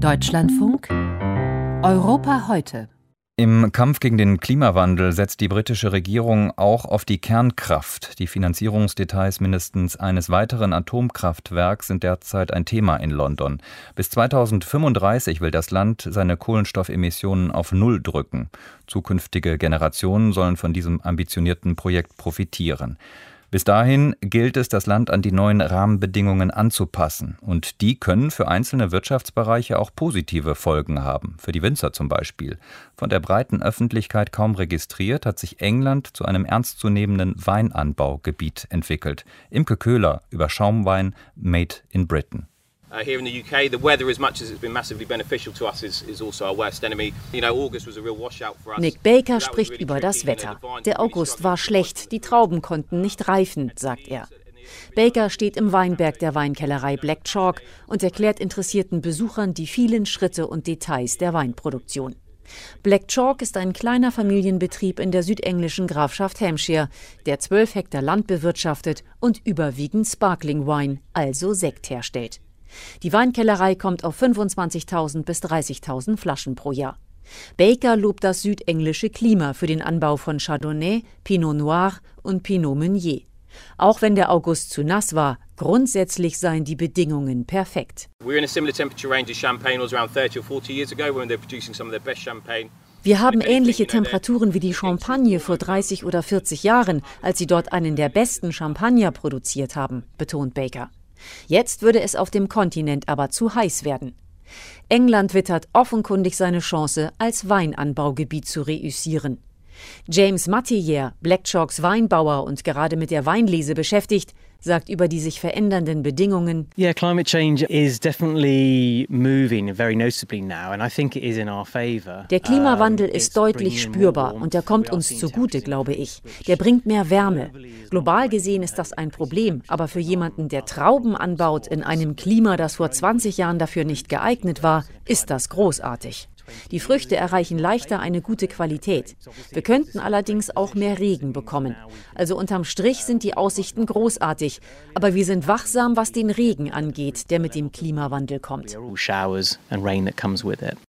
Deutschlandfunk Europa heute. Im Kampf gegen den Klimawandel setzt die britische Regierung auch auf die Kernkraft. Die Finanzierungsdetails mindestens eines weiteren Atomkraftwerks sind derzeit ein Thema in London. Bis 2035 will das Land seine Kohlenstoffemissionen auf Null drücken. Zukünftige Generationen sollen von diesem ambitionierten Projekt profitieren. Bis dahin gilt es, das Land an die neuen Rahmenbedingungen anzupassen. Und die können für einzelne Wirtschaftsbereiche auch positive Folgen haben, für die Winzer zum Beispiel. Von der breiten Öffentlichkeit kaum registriert, hat sich England zu einem ernstzunehmenden Weinanbaugebiet entwickelt. Imke Köhler über Schaumwein Made in Britain. Uh, here in the UK, the weather, as much as it's been massively beneficial to us, is, is also our worst enemy. You know, August was a real washout for us. Nick Baker spricht really über das Wetter. Der August war schlecht, die Trauben konnten nicht reifen, sagt er. Baker steht im Weinberg der Weinkellerei Black Chalk und erklärt interessierten Besuchern die vielen Schritte und Details der Weinproduktion. Black Chalk ist ein kleiner Familienbetrieb in der südenglischen Grafschaft Hampshire, der zwölf Hektar Land bewirtschaftet und überwiegend Sparkling Wine, also Sekt herstellt. Die Weinkellerei kommt auf 25.000 bis 30.000 Flaschen pro Jahr. Baker lobt das südenglische Klima für den Anbau von Chardonnay, Pinot Noir und Pinot Meunier. Auch wenn der August zu nass war, grundsätzlich seien die Bedingungen perfekt. Wir haben ähnliche Temperaturen wie die Champagne vor 30 oder 40 Jahren, als sie dort einen der besten Champagner produziert haben, betont Baker. Jetzt würde es auf dem Kontinent aber zu heiß werden. England wittert offenkundig seine Chance, als Weinanbaugebiet zu reüssieren. James Mattier, Blackchalks Weinbauer und gerade mit der Weinlese beschäftigt, sagt über die sich verändernden Bedingungen. Yeah, climate change is definitely moving very noticeably now and I think it is in our favor. Der Klimawandel ist deutlich spürbar und er kommt uns zugute, glaube ich. Der bringt mehr Wärme. Global gesehen ist das ein Problem, aber für jemanden, der Trauben anbaut in einem Klima, das vor 20 Jahren dafür nicht geeignet war, ist das großartig. Die Früchte erreichen leichter eine gute Qualität. Wir könnten allerdings auch mehr Regen bekommen. Also unterm Strich sind die Aussichten großartig. Aber wir sind wachsam, was den Regen angeht, der mit dem Klimawandel kommt.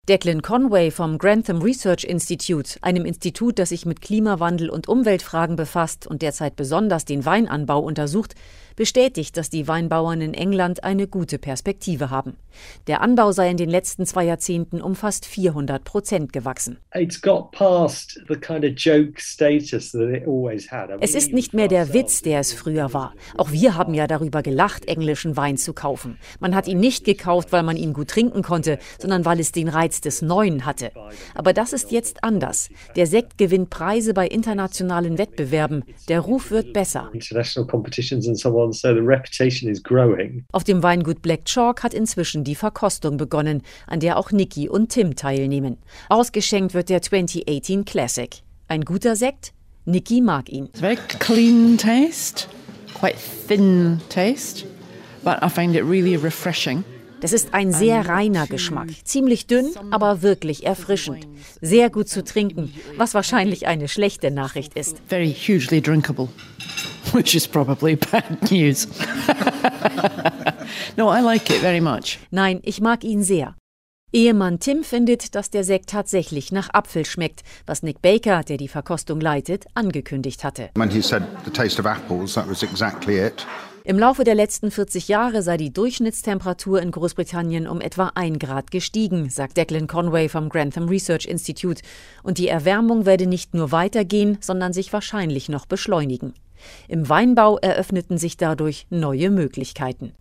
Declan Conway vom Grantham Research Institute, einem Institut, das sich mit Klimawandel und Umweltfragen befasst und derzeit besonders den Weinanbau untersucht, bestätigt, dass die Weinbauern in England eine gute Perspektive haben. Der Anbau sei in den letzten zwei Jahrzehnten um fast 400 Prozent gewachsen. Es ist nicht mehr der Witz, der es früher war. Auch wir haben ja darüber gelacht, englischen Wein zu kaufen. Man hat ihn nicht gekauft, weil man ihn gut trinken konnte, sondern weil es den Reiz des Neuen hatte. Aber das ist jetzt anders. Der Sekt gewinnt Preise bei internationalen Wettbewerben. Der Ruf wird besser. Auf dem Weingut Black Chalk hat inzwischen die Verkostung begonnen, an der auch Nicky und Tim teilnehmen. Ausgeschenkt wird der 2018 Classic. Ein guter Sekt? Nicky mag ihn. It's very clean taste, quite thin taste, but I find it really refreshing. Das ist ein sehr reiner Geschmack, ziemlich dünn, aber wirklich erfrischend. Sehr gut zu trinken, was wahrscheinlich eine schlechte Nachricht ist. Very hugely drinkable, which is probably bad news. no, I like it very much. Nein, ich mag ihn sehr. Ehemann Tim findet, dass der Sekt tatsächlich nach Apfel schmeckt, was Nick Baker, der die Verkostung leitet, angekündigt hatte. When he said the taste of apples, that was exactly it. Im Laufe der letzten 40 Jahre sei die Durchschnittstemperatur in Großbritannien um etwa ein Grad gestiegen, sagt Declan Conway vom Grantham Research Institute. Und die Erwärmung werde nicht nur weitergehen, sondern sich wahrscheinlich noch beschleunigen. Im Weinbau eröffneten sich dadurch neue Möglichkeiten.